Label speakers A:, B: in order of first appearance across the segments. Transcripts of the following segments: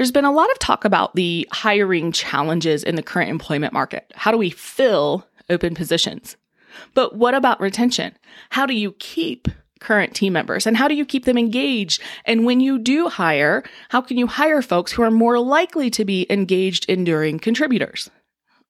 A: There's been a lot of talk about the hiring challenges in the current employment market. How do we fill open positions? But what about retention? How do you keep current team members and how do you keep them engaged? And when you do hire, how can you hire folks who are more likely to be engaged, enduring contributors?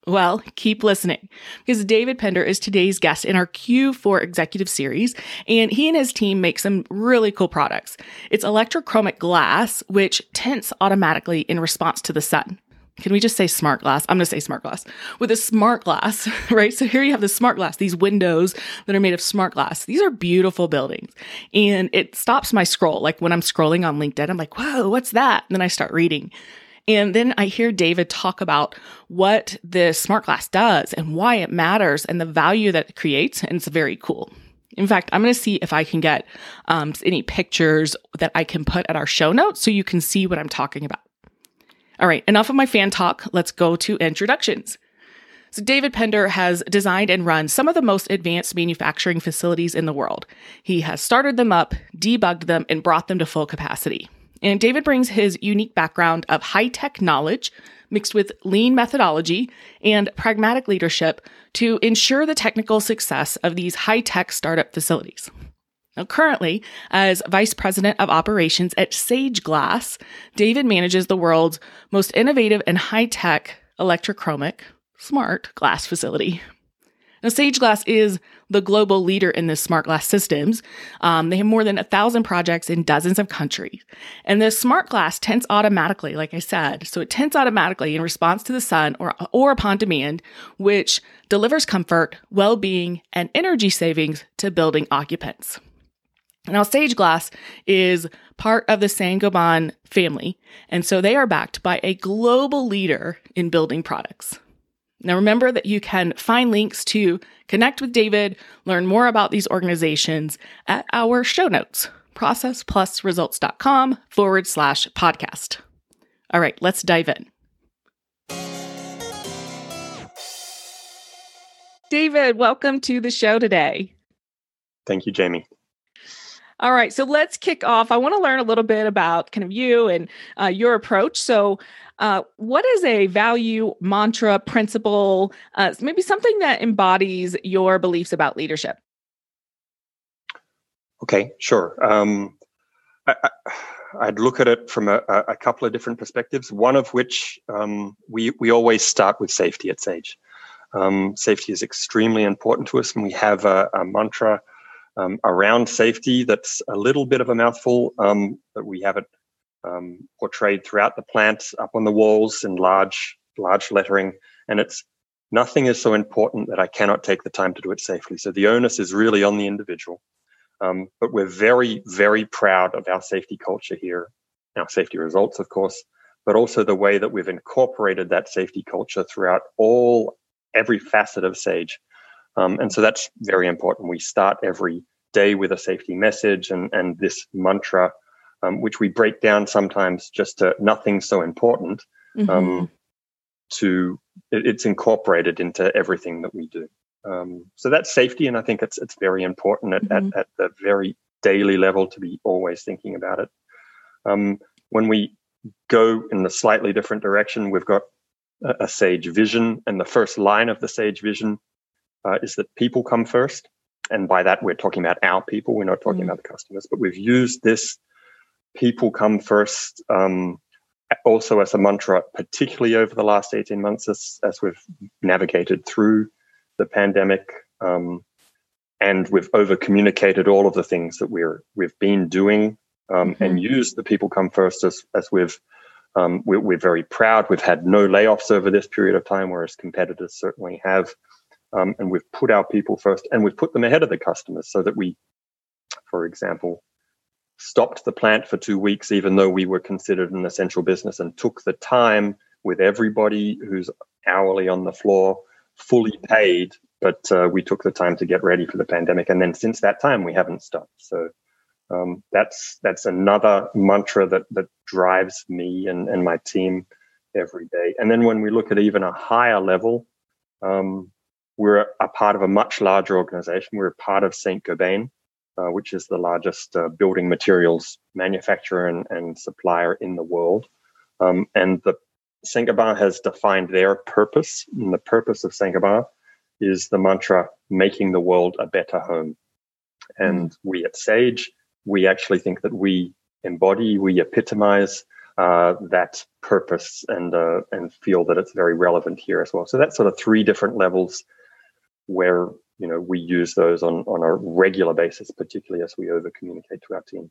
A: Well, keep listening because David Pender is today's guest in our Q4 executive series, and he and his team make some really cool products. It's electrochromic glass, which tints automatically in response to the sun. Can we just say smart glass? I'm going to say smart glass. With a smart glass, right? So here you have the smart glass, these windows that are made of smart glass. These are beautiful buildings. And it stops my scroll. Like when I'm scrolling on LinkedIn, I'm like, whoa, what's that? And then I start reading. And then I hear David talk about what this smart glass does and why it matters and the value that it creates. And it's very cool. In fact, I'm going to see if I can get um, any pictures that I can put at our show notes so you can see what I'm talking about. All right, enough of my fan talk. Let's go to introductions. So, David Pender has designed and run some of the most advanced manufacturing facilities in the world. He has started them up, debugged them, and brought them to full capacity. And David brings his unique background of high tech knowledge mixed with lean methodology and pragmatic leadership to ensure the technical success of these high tech startup facilities. Now, currently, as Vice President of Operations at Sage Glass, David manages the world's most innovative and high tech electrochromic smart glass facility. Now, Sage Glass is the global leader in this smart glass systems. Um, they have more than a thousand projects in dozens of countries. And the smart glass tints automatically, like I said. So it tints automatically in response to the sun or, or upon demand, which delivers comfort, well-being, and energy savings to building occupants. Now, Sage Glass is part of the Saint-Gobain family, and so they are backed by a global leader in building products. Now, remember that you can find links to connect with David, learn more about these organizations at our show notes, processplusresults.com forward slash podcast. All right, let's dive in. David, welcome to the show today.
B: Thank you, Jamie.
A: All right, so let's kick off. I want to learn a little bit about kind of you and uh, your approach. So, uh, what is a value, mantra, principle, uh, maybe something that embodies your beliefs about leadership?
B: Okay, sure. Um, I, would look at it from a, a, couple of different perspectives. One of which um, we we always start with safety at Sage. Um, safety is extremely important to us, and we have a, a mantra um, around safety that's a little bit of a mouthful, um, but we have it um, portrayed throughout the plant, up on the walls in large, large lettering. And it's nothing is so important that I cannot take the time to do it safely. So the onus is really on the individual. Um, but we're very, very proud of our safety culture here, our safety results, of course, but also the way that we've incorporated that safety culture throughout all every facet of Sage. Um, and so that's very important. We start every day with a safety message and, and this mantra um, which we break down sometimes just to nothing so important. Um, mm-hmm. Um, to it, it's incorporated into everything that we do. Um, so that's safety, and I think it's it's very important at, mm-hmm. at, at, the very daily level to be always thinking about it. Um, when we go in the slightly different direction, we've got a, a Sage vision, and the first line of the Sage vision uh, is that people come first. And by that, we're talking about our people. We're not talking mm-hmm. about the customers, but we've used this people come first. Um, also as a mantra, particularly over the last 18 months as, as we've navigated through the pandemic. Um, and we've over communicated all of the things that we're, we've been doing um, mm-hmm. and used the people come first as, as we've, um, we're, we're, very proud. We've had no layoffs over this period of time, whereas competitors certainly have. Um, and we've put our people first and we've put them ahead of the customers so that we, for example, stopped the plant for two weeks, even though we were considered an essential business, and took the time with everybody who's hourly on the floor fully paid, but uh, we took the time to get ready for the pandemic, and then since that time we haven't stopped. So um, that's that's another mantra that that drives me and, and my team every day. And then when we look at even a higher level, um, we're a part of a much larger organization. We're a part of Saint Gobain, uh, which is the largest uh, building materials manufacturer and, and supplier in the world. Um, and the Saint Gobain has defined their purpose, and the purpose of Saint Gobain is the mantra "making the world a better home." And mm. we at Sage we actually think that we embody, we epitomize uh, that purpose and uh, and feel that it's very relevant here as well. So that's sort of three different levels where you know we use those on on a regular basis, particularly as we over communicate to our team.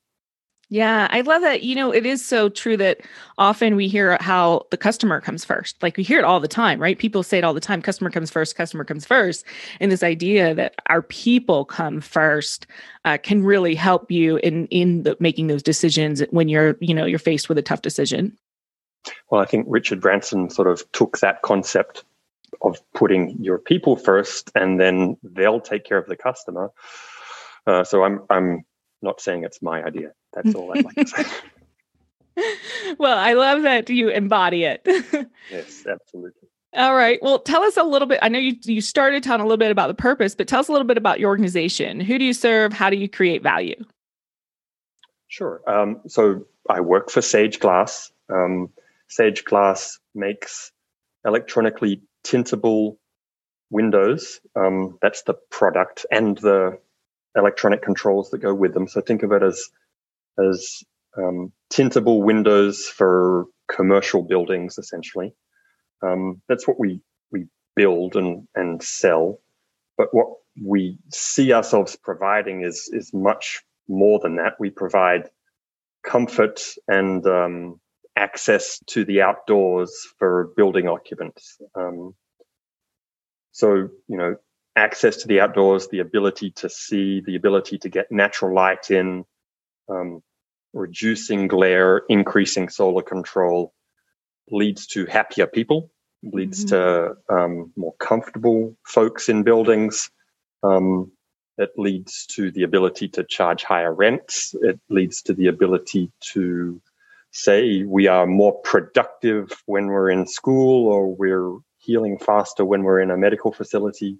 A: Yeah, I love that. You know, it is so true that often we hear how the customer comes first. Like we hear it all the time, right? People say it all the time customer comes first, customer comes first. And this idea that our people come first uh, can really help you in in the, making those decisions when you're, you know, you're faced with a tough decision.
B: Well, I think Richard Branson sort of took that concept of putting your people first and then they'll take care of the customer. Uh, so I'm I'm not saying it's my idea. That's all I'd like to say.
A: well, I love that you embody it.
B: yes, absolutely.
A: All right. Well, tell us a little bit. I know you you started telling a little bit about the purpose, but tell us a little bit about your organization. Who do you serve? How do you create value?
B: Sure. Um, so I work for Sage Glass. Um, Sage Glass makes electronically tintable windows. Um, that's the product, and the electronic controls that go with them. So think of it as as um, tintable windows for commercial buildings, essentially. Um, that's what we we build and and sell. But what we see ourselves providing is is much more than that. We provide comfort and um, access to the outdoors for building occupants. Um, so you know, access to the outdoors, the ability to see, the ability to get natural light in, um, reducing glare, increasing solar control leads to happier people, leads mm-hmm. to um, more comfortable folks in buildings. Um, it leads to the ability to charge higher rents. It leads to the ability to say we are more productive when we're in school or we're healing faster when we're in a medical facility.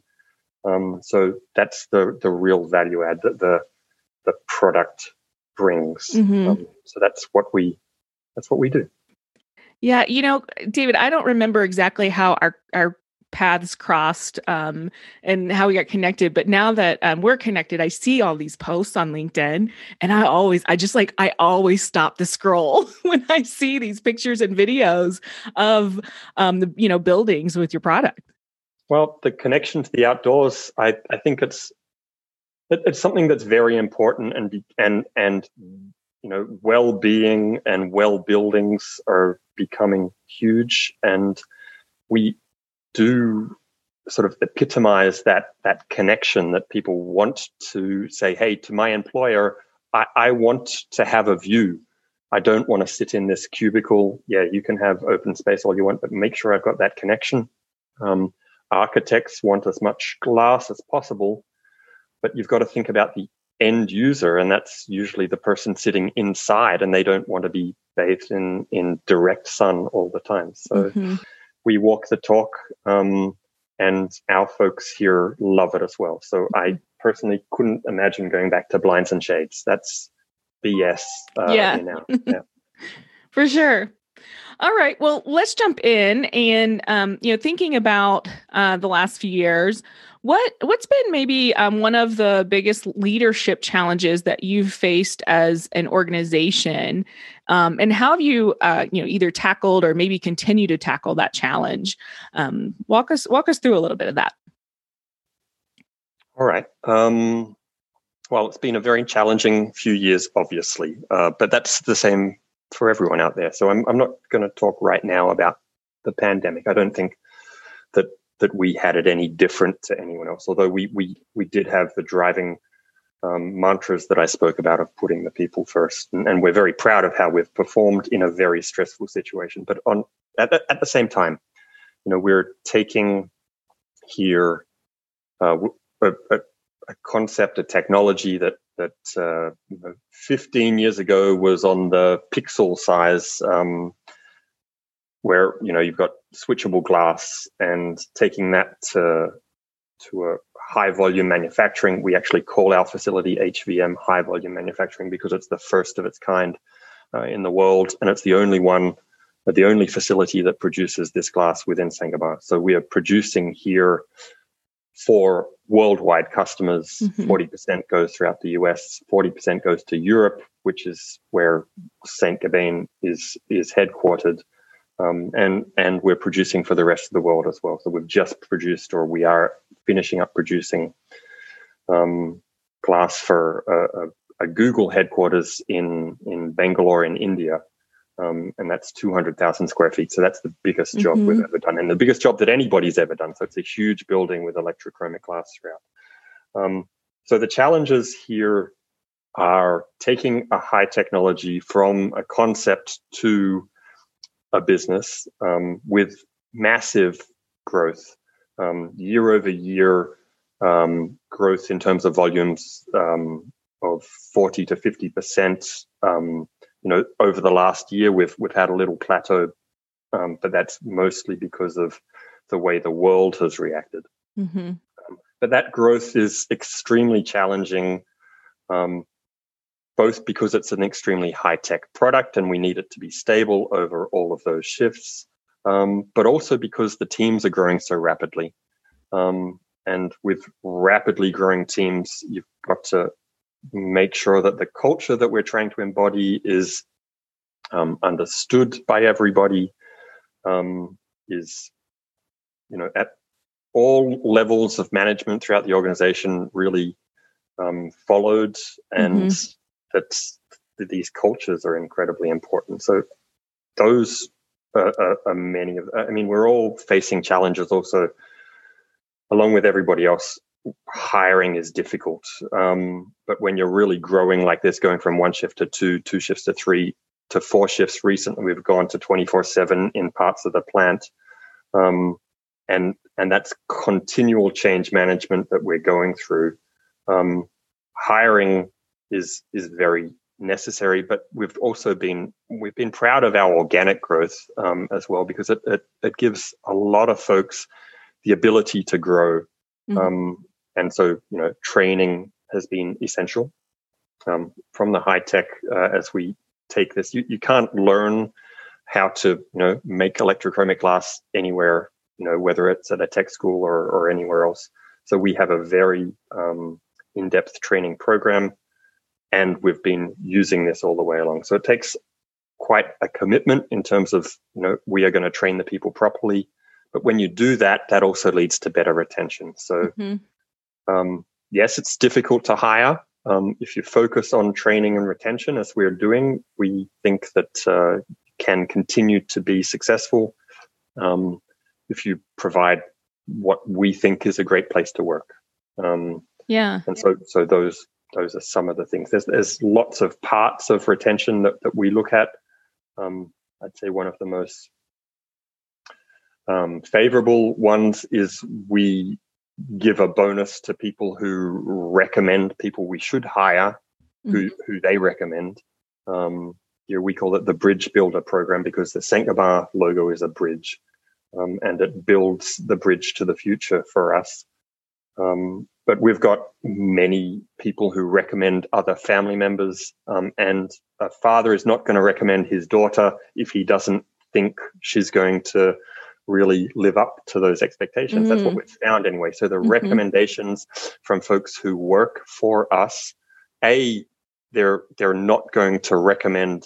B: Um, so that's the the real value add that the the product brings. Mm-hmm. Um, so that's what we that's what we do.
A: Yeah, you know, David, I don't remember exactly how our our paths crossed um, and how we got connected. But now that um, we're connected, I see all these posts on LinkedIn, and I always, I just like, I always stop the scroll when I see these pictures and videos of um, the you know buildings with your product.
B: Well, the connection to the outdoors, I, I think it's it's something that's very important and and and you know well-being and well buildings are becoming huge and we do sort of epitomize that that connection that people want to say hey to my employer I, I want to have a view. I don't want to sit in this cubicle. Yeah you can have open space all you want but make sure i've got that connection. Um, architects want as much glass as possible but you've got to think about the end user and that's usually the person sitting inside and they don't want to be bathed in in direct sun all the time. So mm-hmm. We walk the talk um, and our folks here love it as well. So mm-hmm. i personally couldn't imagine going back to blinds and shades. That's bs uh,
A: yeah. yeah. For sure all right well let's jump in and um, you know thinking about uh, the last few years what what's been maybe um, one of the biggest leadership challenges that you've faced as an organization, um, and how have you uh, you know either tackled or maybe continue to tackle that challenge? Um, walk us walk us through a little bit of that.
B: All right. Um, well, it's been a very challenging few years, obviously, uh, but that's the same for everyone out there. So I'm I'm not going to talk right now about the pandemic. I don't think that that we had it any different to anyone else. Although we we we did have the driving um, mantras that I spoke about of putting the people first, and, and, we're very proud of how we've performed in a very stressful situation. But on at the, at the same time, you know, we're taking here uh, a, a, a, concept, a technology that that uh, you know, 15 years ago was on the pixel size, um, where you know you've got switchable glass, and taking that to to a high volume manufacturing. We actually call our facility HVM high volume manufacturing because it's the first of its kind uh, in the world, and it's the only one, uh, the only facility that produces this glass within Saint-Gobain. So we are producing here for worldwide customers. Mm-hmm. 40% goes throughout the US, 40% goes to Europe, which is where Saint Gobain is is headquartered. Um, and and we're producing for the rest of the world as well. So we've just produced, or we are finishing up producing um, glass for a, a, a, Google headquarters in in Bangalore in India, um, and that's two hundred thousand square feet. So that's the biggest job mm-hmm. we've ever done, and the biggest job that anybody's ever done. So it's a huge building with electrochromic glass throughout. Um, so the challenges here are taking a high technology from a concept to a business um, with massive growth, um, year over year um, growth in terms of volumes um, of 40 to 50 percent. Um, you know, over the last year, we've we've had a little plateau, um, but that's mostly because of the way the world has reacted. Mm-hmm. but that growth is extremely challenging both because it's an extremely high tech product and we need it to be stable over all of those shifts, um, but also because the teams are growing so rapidly. Um, and with rapidly growing teams, you've got to make sure that the culture that we're trying to embody is um, understood by everybody, um, is you know at all levels of management throughout the organization really um, followed and mm-hmm that these cultures are incredibly important. So those are, are, are, many of. I mean, we're all facing challenges. Also, along with everybody else, hiring is difficult. Um, but when you're really growing like this, going from one shift to two, two shifts to three to four shifts. Recently, we've gone to twenty four seven in parts of the plant. Um, and and that's continual change management that we're going through. Um, hiring is is very necessary. But we've also been we've been proud of our organic growth um, as well because it, it, it gives a lot of folks the ability to grow. Mm-hmm. Um, and so you know training has been essential um, from the high tech uh, as we take this. You you can't learn how to you know make electrochromic glass anywhere you know whether it's at a tech school or, or anywhere else. So we have a very um, in-depth training program and we've been using this all the way along. So it takes quite a commitment in terms of, you know, we are going to train the people properly. But when you do that, that also leads to better retention. So, mm-hmm. Um, yes, it's difficult to hire. Um, if you focus on training and retention, as we're doing, we think that uh, can continue to be successful um, if you provide what we think is a great place to work.
A: Um, yeah.
B: And so, so those those are some of the things. There's there's lots of parts of retention that, that we look at. Um, I'd say one of the most um, favorable ones is we give a bonus to people who recommend people we should hire, mm-hmm. who who they recommend. Um, here we call it the Bridge Builder program because the Saint Gobain logo is a bridge, um, and it builds the bridge to the future for us. Um, but we've got many people who recommend other family members, um, and a father is not going to recommend his daughter if he doesn't think she's going to really live up to those expectations. Mm. That's what mm. we've found anyway. So the mm-hmm. recommendations from folks who work for us, a they're they're not going to recommend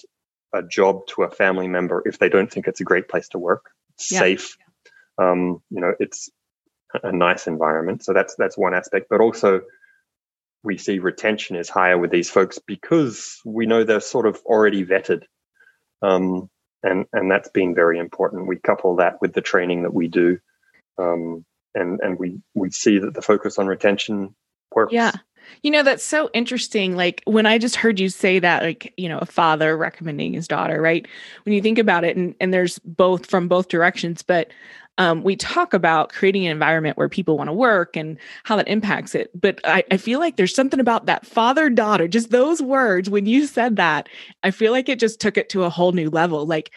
B: a job to a family member if they don't think it's a great place to work, yeah. safe. Um, you know, it's a nice environment. So that's that's one aspect. But also we see retention is higher with these folks because we know they're sort of already vetted. Um, and and that's been very important. We couple that with the training that we do. Um, and and we we see that the focus on retention works.
A: Yeah. You know, that's so interesting. Like when I just heard you say that, like, you know, a father recommending his daughter, right? When you think about it, and, and there's both from both directions, but um, we talk about creating an environment where people want to work and how that impacts it. But I, I feel like there's something about that father daughter, just those words. When you said that, I feel like it just took it to a whole new level. Like,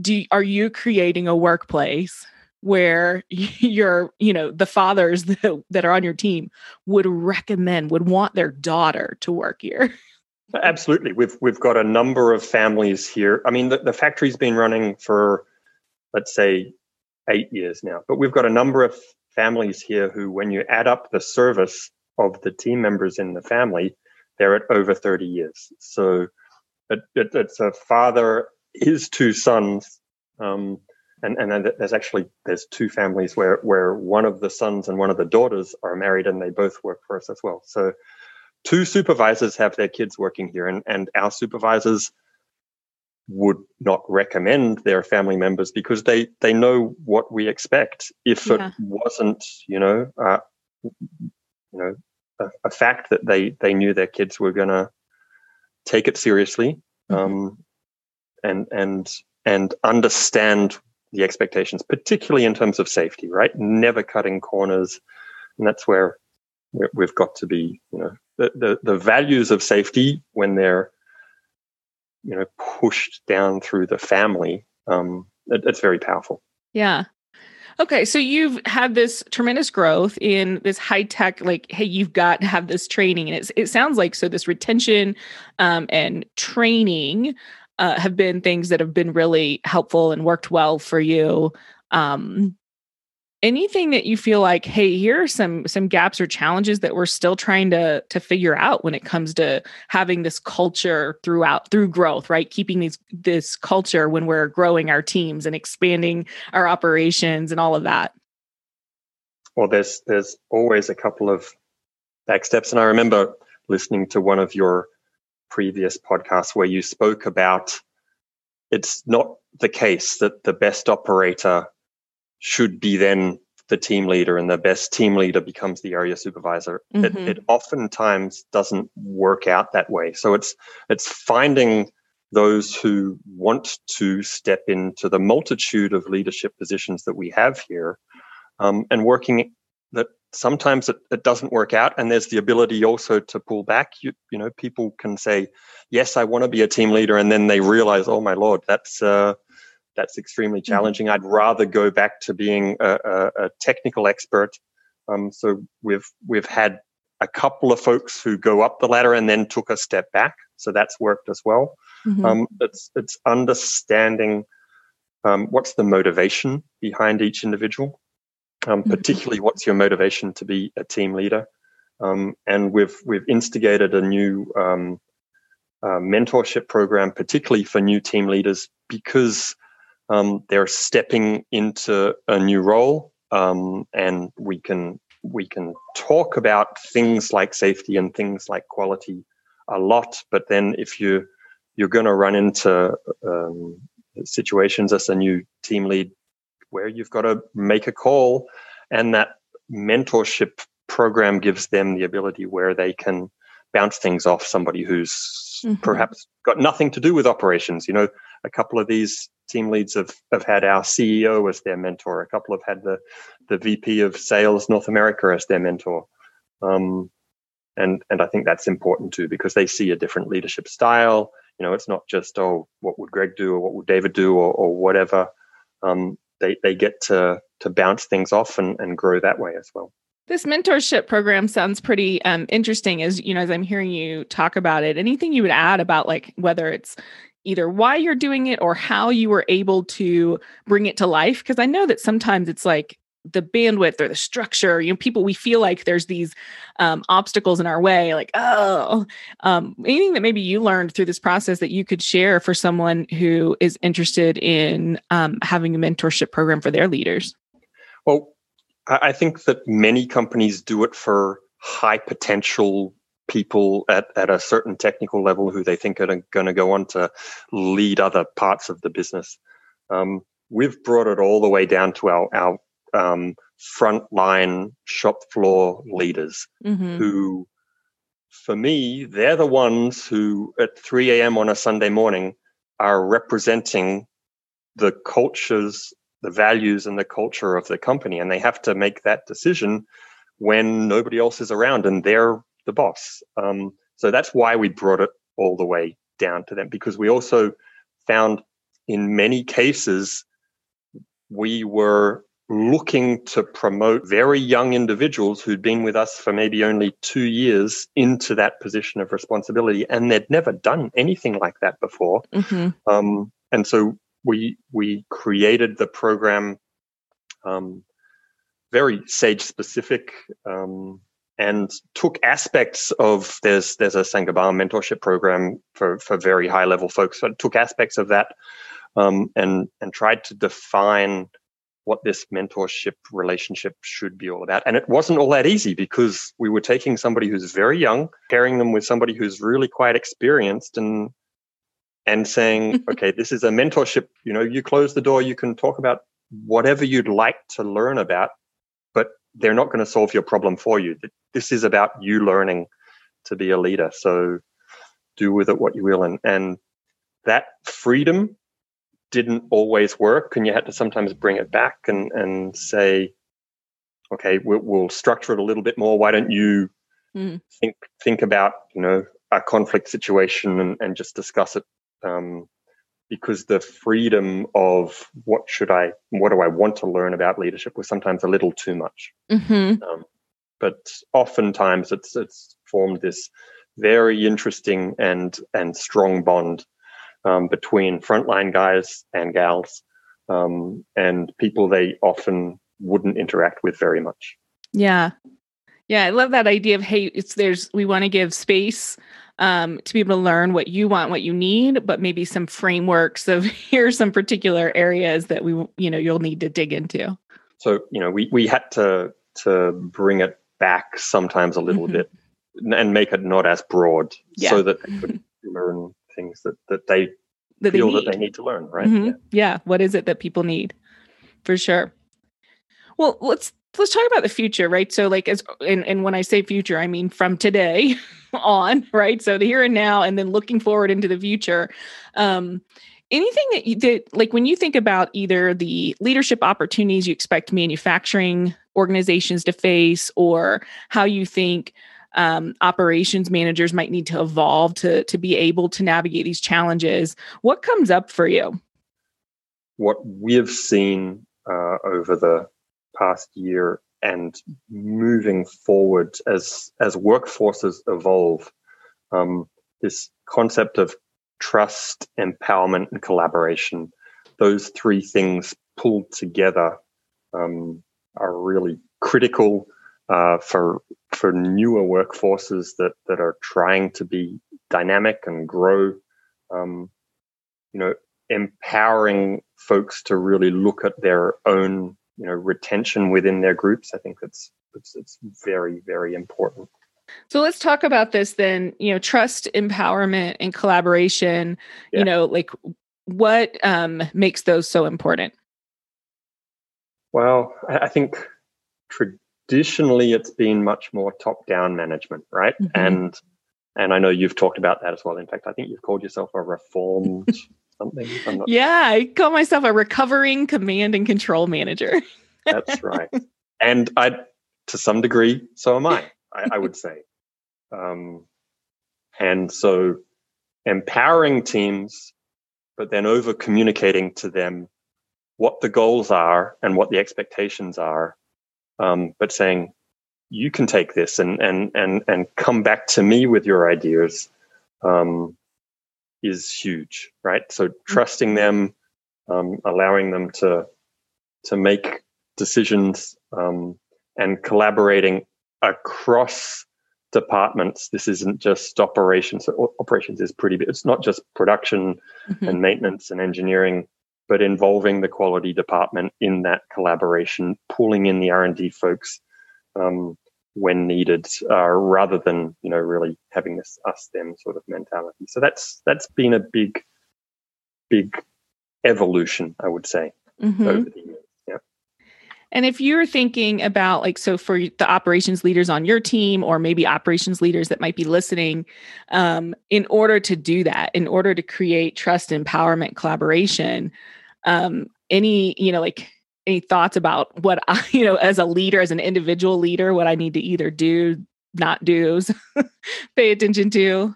A: do are you creating a workplace where your you know the fathers that, that are on your team would recommend would want their daughter to work here
B: absolutely we've we've got a number of families here i mean the, the factory's been running for let's say eight years now. But we've got a number of families here who when you add up the service of the team members in the family they're at over 30 years. So it, it, it's a father his two sons um, and and there's actually there's two families where where one of the sons and one of the daughters are married and they both work for us as well. So two supervisors have their kids working here and and our supervisors would not recommend their family members because they they know what we expect if yeah. it wasn't you know uh, you know a, a, fact that they they knew their kids were to take it seriously mm-hmm. um, and and and understand the expectations, particularly in terms of safety, right? Never cutting corners. And that's where we've got to be, you know, the, the, the values of safety when they're, you know, pushed down through the family, um, it, it's very powerful.
A: Yeah. Okay, so you've had this tremendous growth in this high tech, like, hey, you've got to have this training, and it's, it sounds like so this retention um, and training uh, have been things that have been really helpful and worked well for you um, anything that you feel like hey here are some some gaps or challenges that we're still trying to to figure out when it comes to having this culture throughout through growth right? Keeping these this culture when we're growing our teams and expanding our operations and all of that.
B: Well there's there's always a couple of back steps. And i remember listening to one of your previous podcasts where you spoke about it's not the case that the best operator should be then the team leader and the best team leader becomes the area supervisor. Mm-hmm. It, it oftentimes doesn't work out that way. So it's it's finding those who want to step into the multitude of leadership positions that we have here um, and working that sometimes it, it doesn't work out and there's the ability also to pull back you, you know people can say yes i want to be a team leader and then they realize oh my lord that's uh, that's extremely mm-hmm. challenging mm-hmm. i'd rather go back to being a, a, a technical expert um, so we've we've had a couple of folks who go up the ladder and then took a step back so that's worked as well mm-hmm. um, it's it's understanding um, what's the motivation behind each individual um, mm-hmm. particularly what's your motivation to be a team leader. Um, and we've we've instigated a new um, uh, mentorship program, particularly for new team leaders, because um, they're stepping into a new role, um, and we can we can talk about things like safety and things like quality a lot. But then if you you're going to run into um, situations as a new team lead where you've got to make a call and that mentorship program gives them the ability where they can bounce things off somebody who's mm-hmm. perhaps got nothing to do with operations you know a couple of these team leads have, have had our ceo as their mentor a couple have had the the vp of sales north america as their mentor um, and and i think that's important too because they see a different leadership style you know it's not just oh what would greg do or what would david do or, or whatever um, they, they get to to bounce things off and, and grow that way as well.
A: This mentorship program sounds pretty um, interesting as you know as I'm hearing you talk about it. Anything you would add about like whether it's either why you're doing it or how you were able to bring it to life because I know that sometimes it's like the bandwidth or the structure you know people we feel like there's these um, obstacles in our way like oh. Um, anything that maybe you learned through this process that you could share for someone who is interested in um, having a mentorship program for their leaders?
B: Well i think that many companies do it for high potential people at, at a certain technical level who they think are going to go on to lead other parts of the business um, we've brought it all the way down to our, our um, frontline shop floor leaders mm-hmm. who, for me, they're the ones who at 3 a.m. on a Sunday morning are representing the cultures the values and the culture of the company and they have to make that decision when nobody else is around and they're the boss um, so that's why we brought it all the way down to them because we also found in many cases we were looking to promote very young individuals who'd been with us for maybe only two years into that position of responsibility and they'd never done anything like that before mm-hmm. um, and so we we created the program um, very sage specific um, and took aspects of there's there's a Saint-Gobain mentorship program for for very high level folks. So took aspects of that um, and and tried to define what this mentorship relationship should be all about. And it wasn't all that easy because we were taking somebody who's very young, pairing them with somebody who's really quite experienced and and saying, okay, this is a mentorship. You know, you close the door, you can talk about whatever you'd like to learn about, they're not going to solve your problem for you. This is about you learning to be a leader. So do with it what you will. And, and that freedom didn't always work. And you had to sometimes bring it back and, and say, okay, we'll, we'll structure it a little bit more. Why don't you mm. think, think about, you know, a conflict situation and, and just discuss it um, because the freedom of what should I, what do I want to learn about leadership was sometimes a little too much. Mm-hmm. Um, but oftentimes it's it's formed this very interesting and and strong bond um, between frontline guys and gals um, and people they often wouldn't interact with very much.
A: Yeah, yeah, I love that idea of hey, it's there's we want to give space um, to be able to learn what you want, what you need, but maybe some frameworks of here's some particular areas that we, you know, you'll need to dig into.
B: So, you know, we, we had to, to bring it back sometimes a little mm-hmm. bit and make it not as broad yeah. so that they could learn things that, that they that feel they that they need to learn, right?
A: Mm-hmm. Yeah. yeah. What is it that people need? For sure. Well, let's let's talk about the future, right? So like as and, and when I say future, I mean from today on, right? So the here and now and then looking forward into the future. Um anything that you that like when you think about either the leadership opportunities you expect manufacturing organizations to face or how you think um, operations managers might need to evolve to to be able to navigate these challenges what comes up for you
B: what we've seen uh, over the past year and moving forward as as workforces evolve um, this concept of trust empowerment and collaboration those three things pulled together um, are really critical uh, for for newer workforces that that are trying to be dynamic and grow um, you know empowering folks to really look at their own you know retention within their groups i think it's it's, it's very very important.
A: So let's talk about this then you know trust empowerment and collaboration. Yeah. you know like what um, makes those so important?
B: Well i think traditionally it's been much more top down management right? Mm-hmm. and and i know you've talked about that as well. In fact i think you've called yourself a reformed something.
A: yeah, I call myself a recovering command and control manager.
B: That's right. And I, to some degree, so am I, I, I would say. Um, and so empowering teams, but then over communicating to them what the goals are and what the expectations are, um, but saying, you can take this and, and, and, and come back to me with your ideas. Um, is huge, right? So mm-hmm. trusting them, um, allowing them to to make decisions, um, and collaborating across departments. This isn't just operations. Operations is pretty big. It's not just production mm-hmm. and maintenance and engineering, but involving the quality department in that collaboration, pulling in the R and D folks. Um, when needed, uh, rather than you know really having this us them sort of mentality. So that's that's been a big, big evolution, I would say, mm-hmm. over the years. Yeah.
A: And if you're thinking about like so for the operations leaders on your team, or maybe operations leaders that might be listening, um, in order to do that, in order to create trust, empowerment, collaboration, um, any you know like any thoughts about what I, you know, as a leader, as an individual leader, what I need to either do, not do, pay attention to?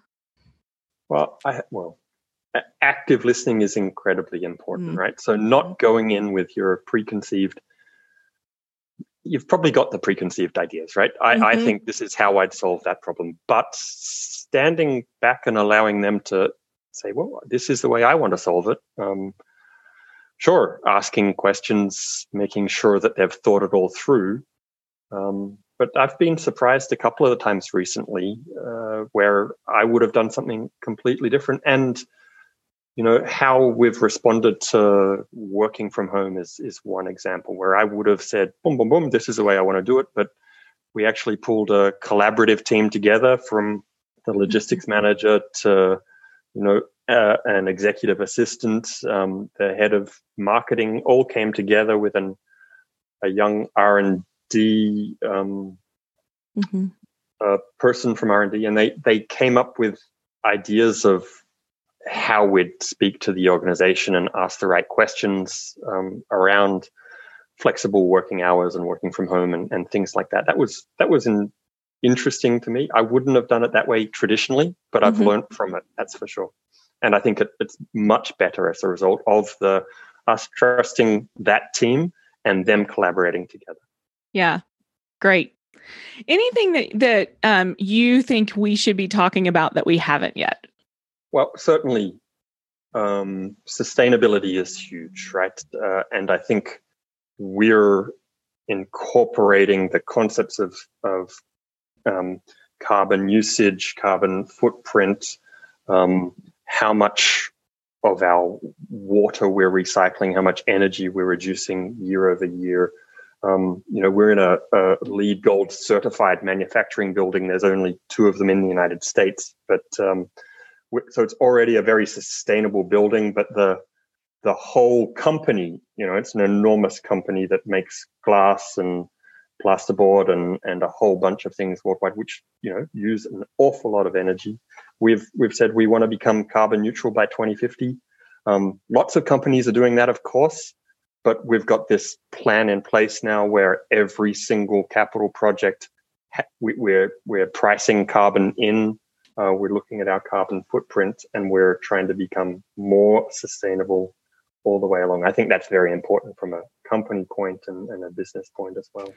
B: Well, I well, active listening is incredibly important, mm. right? So not going in with your preconceived you've probably got the preconceived ideas, right? I, mm-hmm. I, think this is how I'd solve that problem. But standing back and allowing them to say, well, this is the way I want to solve it. Um, sure, asking questions, making sure that they've thought it all through. Um, but I've been surprised a couple of times recently uh, where I would have done something completely different. And you know how we've responded to working from home is is one example where I would have said, "Boom, boom, boom! This is the way I want to do it." But we actually pulled a collaborative team together from the logistics manager to you know uh, an executive assistant, um, the head of marketing, all came together with an a young R and D um, mm-hmm. person from R and D, and they they came up with ideas of how we'd speak to the organization and ask the right questions um, around flexible working hours and working from home and, and things like that. That was that was in, interesting to me. I wouldn't have done it that way traditionally, but I've mm-hmm. learned from it. That's for sure. And I think it, it's much better as a result of the us trusting that team and them collaborating together.
A: Yeah, great. Anything that that um, you think we should be talking about that we haven't yet?
B: Well, certainly, um, sustainability is huge, right? Uh, and I think we're incorporating the concepts of of um, carbon usage, carbon footprint, um, how much of our water we're recycling, how much energy we're reducing year over year. Um, you know, we're in a, a, LEED Gold certified manufacturing building. There's only two of them in the United States, but um, so it's already a very sustainable building but the the whole company you know it's an enormous company that makes glass and plasterboard and and a whole bunch of things worldwide which you know use an awful lot of energy we've we've said we want to become carbon neutral by 2050 um, lots of companies are doing that of course but we've got this plan in place now where every single capital project ha- we, we're we're pricing carbon in uh, we're looking at our carbon footprint and we're trying to become more sustainable all the way along. I think that's very important from a company point and, and a business point as well.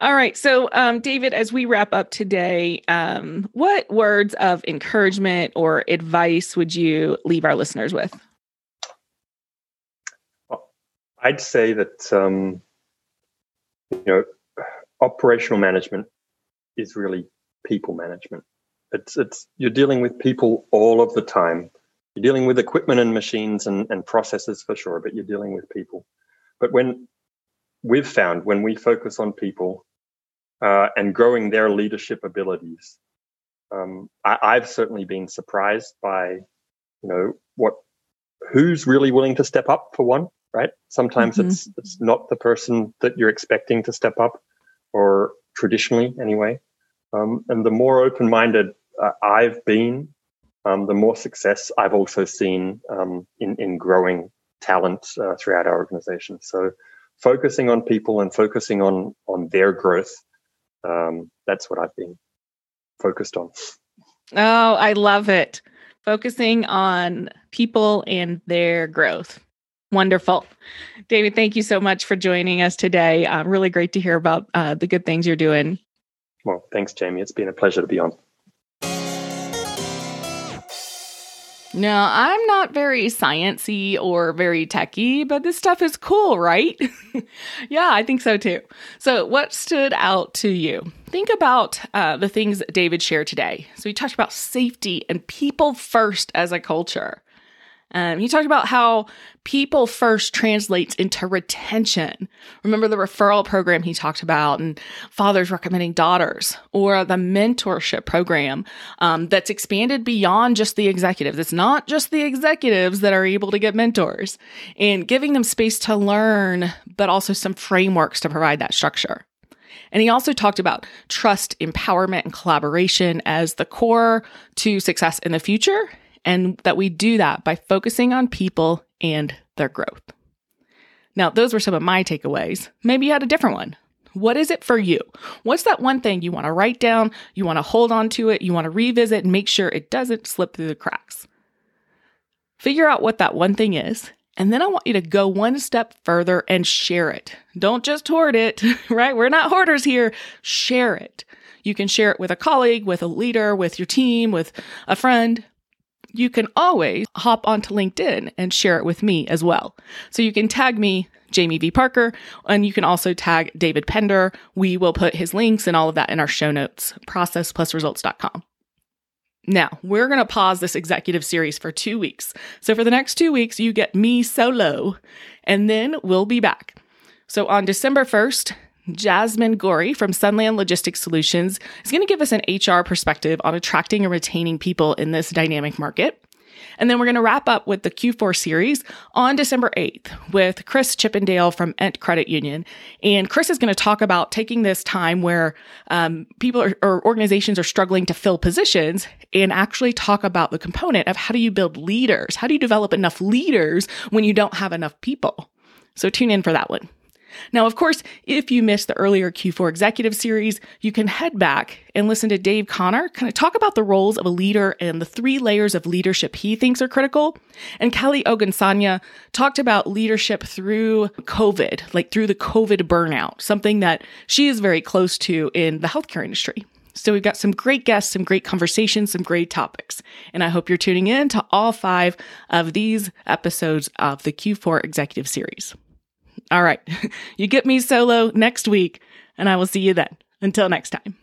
A: All right. So, um, David, as we wrap up today, um, what words of encouragement or advice would you leave our listeners with?
B: I'd say that, um, you know, operational management is really people management. It's it's you're dealing with people all of the time. You're dealing with equipment and machines and, and processes for sure, but you're dealing with people. But when we've found when we focus on people uh, and growing their leadership abilities, um, I, have certainly been surprised by, you know, what who's really willing to step up for one. Right? Sometimes mm-hmm. it's it's not the person that you're expecting to step up, or traditionally anyway. Um, and the more open minded uh, I've been, um, the more success I've also seen um, in, in growing talent uh, throughout our organization. So, focusing on people and focusing on, on their growth, um, that's what I've been focused on.
A: Oh, I love it. Focusing on people and their growth. Wonderful. David, thank you so much for joining us today. Uh, really great to hear about uh, the good things you're doing
B: well, thanks, Jamie. It's been a pleasure to be on.
A: Now, I'm not very sciency or very techy, but this stuff is cool, right? yeah, I think so too. So, what stood out to you? Think about uh, the things David shared today. So, he talked about safety and people first as a culture. Um, he talked about how people first translates into retention. Remember the referral program he talked about, and fathers recommending daughters, or the mentorship program um, that's expanded beyond just the executives. It's not just the executives that are able to get mentors, and giving them space to learn, but also some frameworks to provide that structure. And he also talked about trust, empowerment, and collaboration as the core to success in the future and that we do that by focusing on people and their growth. Now, those were some of my takeaways. Maybe you had a different one. What is it for you? What's that one thing you want to write down? You want to hold on to it? You want to revisit and make sure it doesn't slip through the cracks? Figure out what that one thing is. And then I want you to go one step further and share it. Don't just hoard it, right? We're not hoarders here. Share it. You can share it with a colleague, with a leader, with your team, with a friend. You can always hop onto LinkedIn and share it with me as well. So you can tag me Jamie V. Parker, and you can also tag David Pender. We will put his links and all of that in our show notes, processplusresults.com. Now, we're going to pause this executive series for two weeks. So, for the next two weeks, you get me solo, and then we'll be back. So, on December 1st, Jasmine Gorey from Sunland Logistics Solutions is going to give us an HR perspective on attracting and retaining people in this dynamic market. And then we're going to wrap up with the Q4 series on December 8th with Chris Chippendale from Ent Credit Union. And Chris is going to talk about taking this time where um, people are, or organizations are struggling to fill positions and actually talk about the component of how do you build leaders? How do you develop enough leaders when you don't have enough people? So tune in for that one. Now, of course, if you missed the earlier Q4 executive series, you can head back and listen to Dave Connor kind of talk about the roles of a leader and the three layers of leadership he thinks are critical. And Kelly Ogunsanya talked about leadership through COVID, like through the COVID burnout, something that she is very close to in the healthcare industry. So we've got some great guests, some great conversations, some great topics. And I hope you're tuning in to all five of these episodes of the Q4 executive series. All right. You get me solo next week, and I will see you then. Until next time.